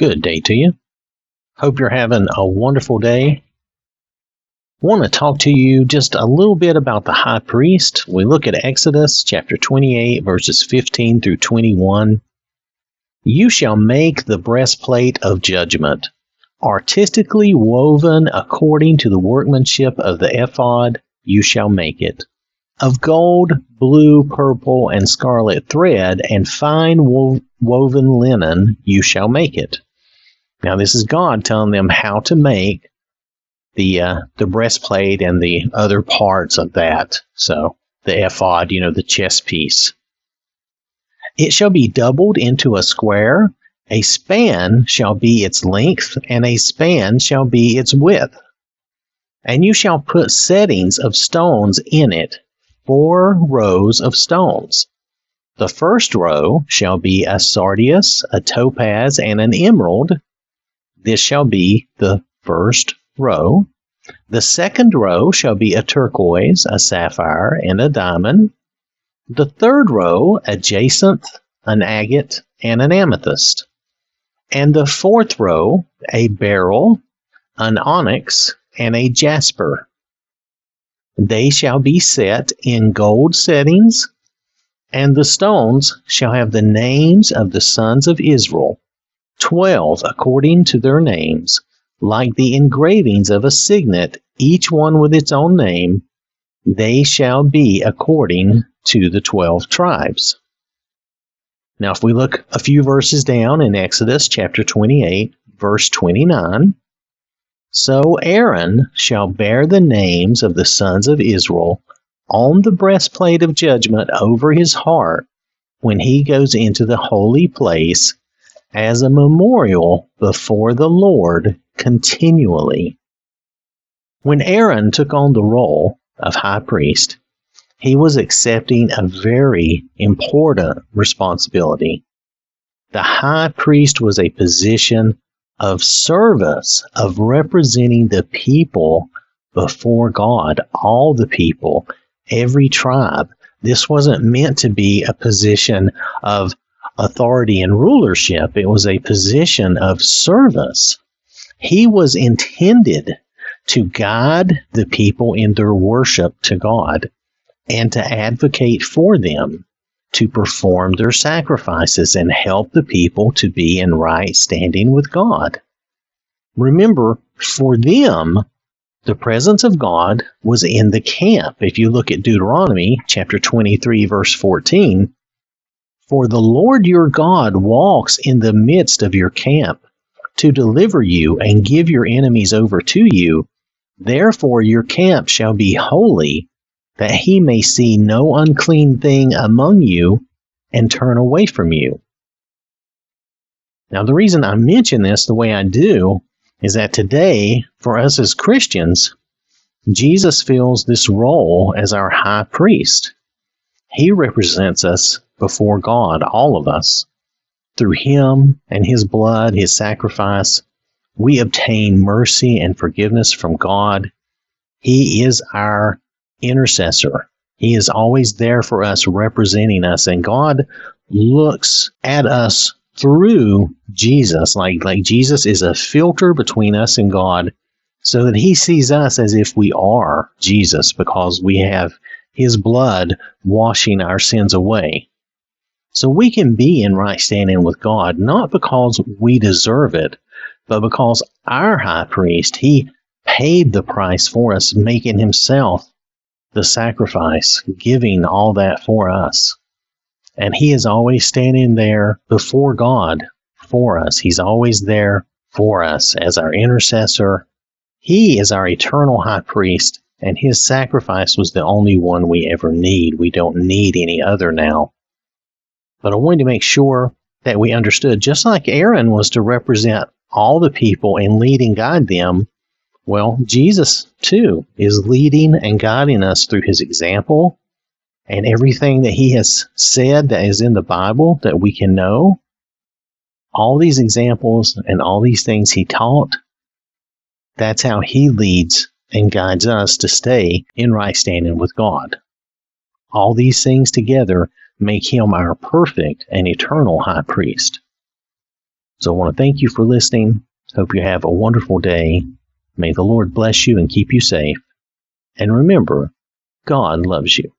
Good day to you. Hope you're having a wonderful day. Want to talk to you just a little bit about the high priest. We look at Exodus chapter 28, verses 15 through 21. You shall make the breastplate of judgment, artistically woven according to the workmanship of the ephod, you shall make it of gold, blue, purple, and scarlet thread, and fine wo- woven linen, you shall make it. Now, this is God telling them how to make the uh, the breastplate and the other parts of that. So the ephod, you know, the chest piece. It shall be doubled into a square. A span shall be its length, and a span shall be its width. And you shall put settings of stones in it, four rows of stones. The first row shall be a sardius, a topaz, and an emerald. This shall be the first row. The second row shall be a turquoise, a sapphire, and a diamond. The third row, a jacinth, an agate, and an amethyst. And the fourth row, a beryl, an onyx, and a jasper. They shall be set in gold settings, and the stones shall have the names of the sons of Israel, twelve according to their names, like the engravings of a signet, each one with its own name. They shall be according to the twelve tribes. Now, if we look a few verses down in Exodus chapter 28, verse 29, so Aaron shall bear the names of the sons of Israel on the breastplate of judgment over his heart when he goes into the holy place as a memorial before the Lord continually. When Aaron took on the role of high priest, he was accepting a very important responsibility. The high priest was a position of service, of representing the people before God, all the people, every tribe. This wasn't meant to be a position of authority and rulership, it was a position of service. He was intended to guide the people in their worship to God and to advocate for them to perform their sacrifices and help the people to be in right standing with God. Remember, for them, the presence of God was in the camp. If you look at Deuteronomy chapter 23, verse 14, for the Lord your God walks in the midst of your camp to deliver you and give your enemies over to you. Therefore, your camp shall be holy, that he may see no unclean thing among you and turn away from you. Now, the reason I mention this the way I do is that today, for us as Christians, Jesus fills this role as our high priest. He represents us before God, all of us. Through him and his blood, his sacrifice, we obtain mercy and forgiveness from God. He is our intercessor. He is always there for us, representing us, and God looks at us through Jesus. Like like Jesus is a filter between us and God, so that He sees us as if we are Jesus, because we have His blood washing our sins away. So we can be in right standing with God, not because we deserve it, but because our high priest, he paid the price for us, making himself the sacrifice, giving all that for us. And He is always standing there before God for us. He's always there for us as our intercessor. He is our eternal high priest, and His sacrifice was the only one we ever need. We don't need any other now. But I wanted to make sure that we understood, just like Aaron was to represent all the people and lead and guide them, well, Jesus, too, is leading and guiding us through his example and everything that he has said that is in the Bible that we can know. All these examples and all these things he taught, that's how he leads and guides us to stay in right standing with God. All these things together make him our perfect and eternal high priest. So I want to thank you for listening. Hope you have a wonderful day. May the Lord bless you and keep you safe. And remember, God loves you.